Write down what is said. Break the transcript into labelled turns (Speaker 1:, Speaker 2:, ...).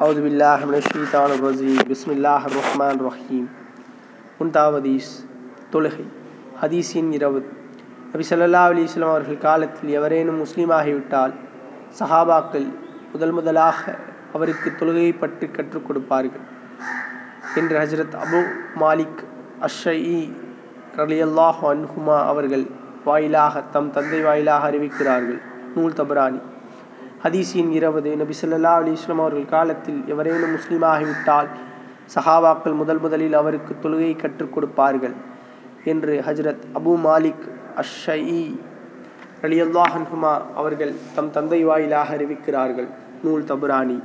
Speaker 1: அவுது பில்லாஹ் ஷீதான் ரஜீம். பிஸ்மில்லாஹ் ரஹ்மான் ரஹீம். முன்தாவதீஸ் தொழுகை. ஹதீஸின் இரவு நபி சொல்லல்லா அலிஸ்லாம் அவர்கள் காலத்தில் எவரேனும் முஸ்லீமாகிவிட்டால் சஹாபாக்கள் முதல் முதலாக அவருக்கு தொழுகையை பற்றி கற்றுக் கொடுப்பார்கள் என்று ஹஜரத் அபு மாலிக் அஷ்ஷயி ரலியல்லாஹ் அன்ஹுமா அவர்கள் வாயிலாக தம் தந்தை வாயிலாக அறிவிக்கிறார்கள். நூல் தபரானி. ஹதீசின் இருபது நபி ஸல்லல்லாஹு அலைஹி அவர்கள் காலத்தில் எவரேனும் முஸ்லீமாகிவிட்டால் சஹாபாக்கள் முதல் முதலில் அவருக்கு தொழுகை கற்றுக் கொடுப்பார்கள் என்று ஹஜ்ரத் அபு மாலிக் அஷ்ஷயி ரலியல்லாஹ் அன்ஹுமா அவர்கள் தம் தந்தை வாயிலாக அறிவிக்கிறார்கள். நூல் தபுரானி.